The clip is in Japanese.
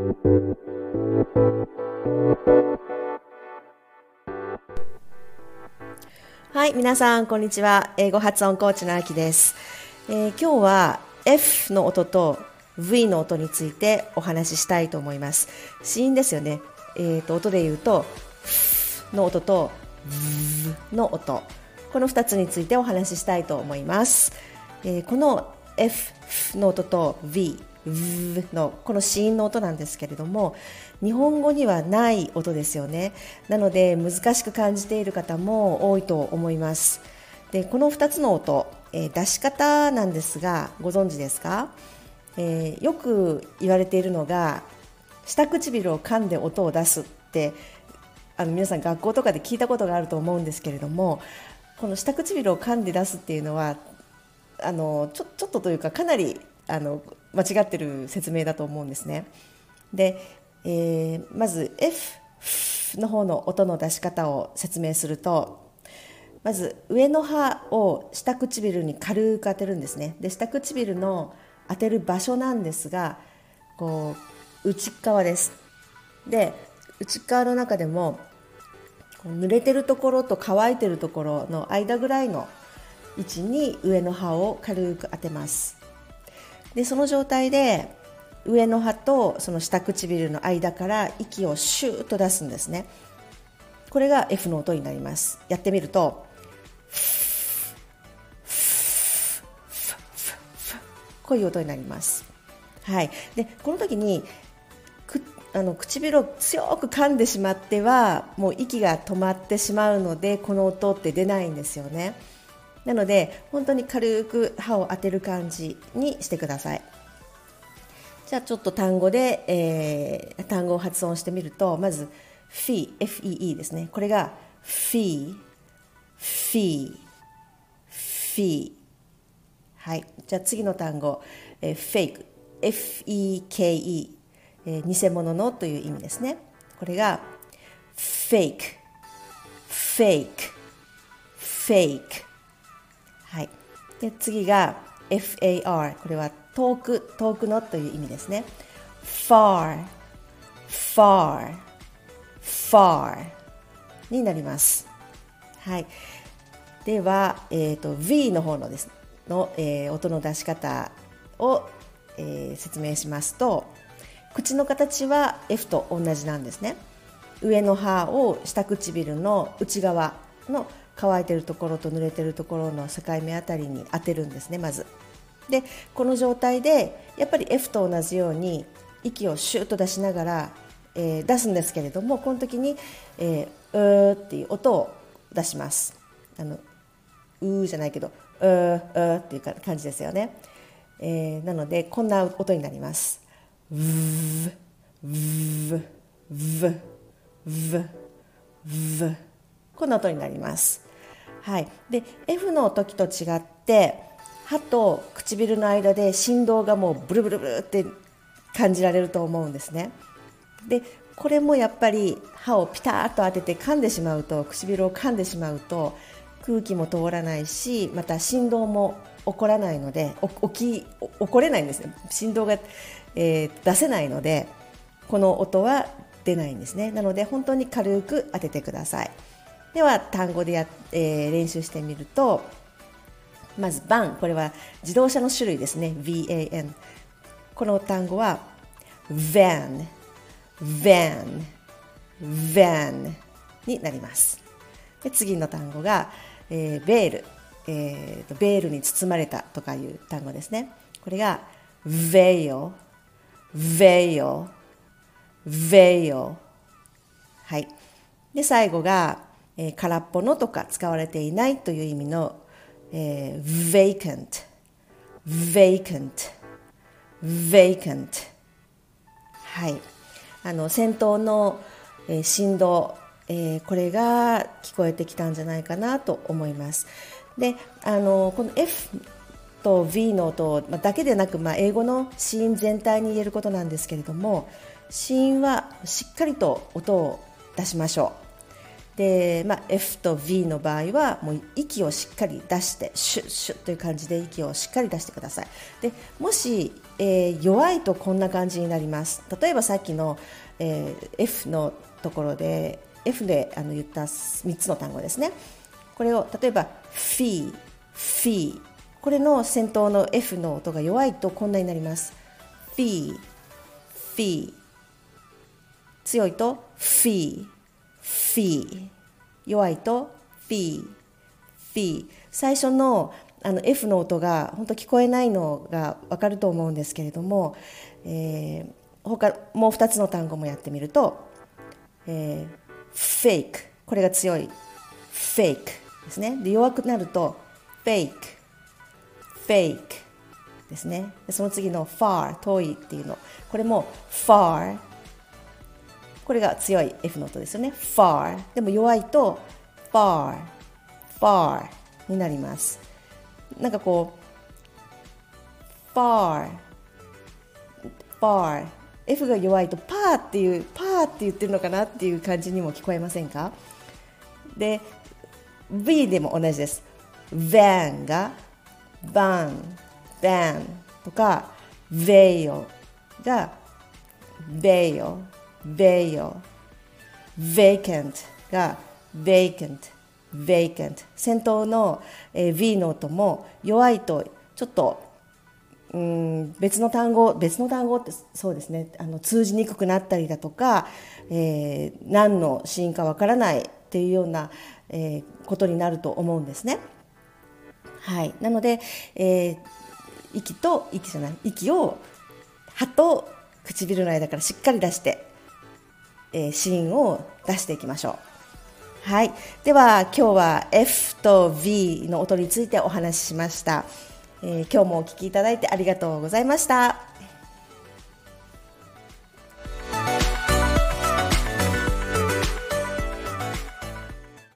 はい、皆さんこんにちは。英語発音コーチのあきです、えー、今日は F の音と V の音についてお話ししたいと思います。子音ですよね。えーと、音で言うと F の音と V の音。この2つについてお話ししたいと思います。えー、この F の音と V のこの子音の音なんですけれども日本語にはない音ですよね。なので難しく感じている方も多いと思います。でこの2つの音、えー、出し方なんですがご存知ですか、えー、よく言われているのが下唇を噛んで音を出すってあの皆さん学校とかで聞いたことがあると思うんですけれどもこの下唇を噛んで出すっていうのはあのちょちょっとというかかなりあの間違ってる説明だと思うんですね。で、えー、まず F の方の音の出し方を説明するとまず上の歯を下唇に軽く当てるんですね。で下唇の当てる場所なんですがこう内側です。で内側の中でも濡れてるところと乾いてるところの間ぐらいの位置に上の歯を軽く当てますでその状態で上の歯とその下唇の間から息をシューッと出すんですね。これが F の音になります。やってみるとこういう音になりますはいでこの時にあの唇を強く噛んでしまってはもう息が止まってしまうのでこの音って出ないんですよねなので本当に軽く歯を当てる感じにしてください。じゃあちょっと単語で、えー、単語を発音してみるとまず fee fee ですね。これが fee fee fee はい。じゃあ次の単語、えー、fake feke、えー、偽物のという意味ですね。これが fake fake fake はい、で次が FAR これは遠く遠くのという意味ですね。far far far になります。はい。では、えーと、V の方のですの、えー、音の出し方を、えー、説明しますと口の形は F と同じなんですね。上の歯を下唇の内側の乾いてるところと濡れてるところの境目あたりに当てるんですねまず。でこの状態でやっぱり F と同じように息をシューッと出しながら、えー、出すんですけれどもこの時に、えー、うーっていう音を出します。あのうーじゃないけどうーうーっていう感じですよね。えー、なのでこんな音になります。ブーブーブーブーブーこの音になります。はい、で F の時と違って歯と唇の間で振動がもうブルブルブルって感じられると思うんですね。でこれもやっぱり歯をピタッと当てて噛んでしまうと唇を噛んでしまうと空気も通らないしまた振動も起こらないので起き起これないんですね振動が、えー、出せないのでこの音は出ないんですねなので本当に軽く当ててください。では単語でや、えー、練習してみるとまずバンこれは自動車の種類ですね。VAN この単語は van van van になります。で次の単語が、えー、ベール、えーと、ベールに包まれたとかいう単語ですね。これが veil veil veil はい。で最後がえー、空っぽのとか使われていないという意味の、えー、vacant vacant vacant はい。あの先頭の、えー、振動、えー、これが聞こえてきたんじゃないかなと思います。であのこの F と V の音だけでなく、まあ、英語の子音全体に言えることなんですけれども子音はしっかりと音を出しましょう。で、まあ、F と V の場合はもう息をしっかり出してシュッシュッという感じで息をしっかり出してください。でもし、えー、弱いとこんな感じになります。例えばさっきの、えー、F のところで F であの言った3つの単語ですね。これを例えばフィーフィーこれの先頭の F の音が弱いとこんなになります。フィーフィー強いとフィーフィー弱いとフィーフィー最初のあの F の音が本当聞こえないのが分かると思うんですけれども、えー、他もう2つの単語もやってみると、えー、fake. これが強い。fake ですね。で弱くなると fake. fake ですね。でその次の far 遠いっていうの。これも far これが強い F の音ですよね。far でも弱いと far far になります。なんかこう far far F が弱いとパーっていうパーって言ってるのかなっていう感じにも聞こえませんか？で V でも同じです。van が van van とか veil が veil veil. Vacant が vacant vacant. 先頭の、えー、V の音も弱いとちょっとうん別の単語別の単語ってそうですね。あの通じにくくなったりだとか、えー、何のシーンかわからないっていうような、えー、ことになると思うんですね。はい、なので、えー、息と息じゃない息を歯と唇の間からしっかり出してえー、シーンを出していきましょう。はい。では、今日は F と V の音についてお話ししました。えー、今日もお聴きいただいてありがとうございました。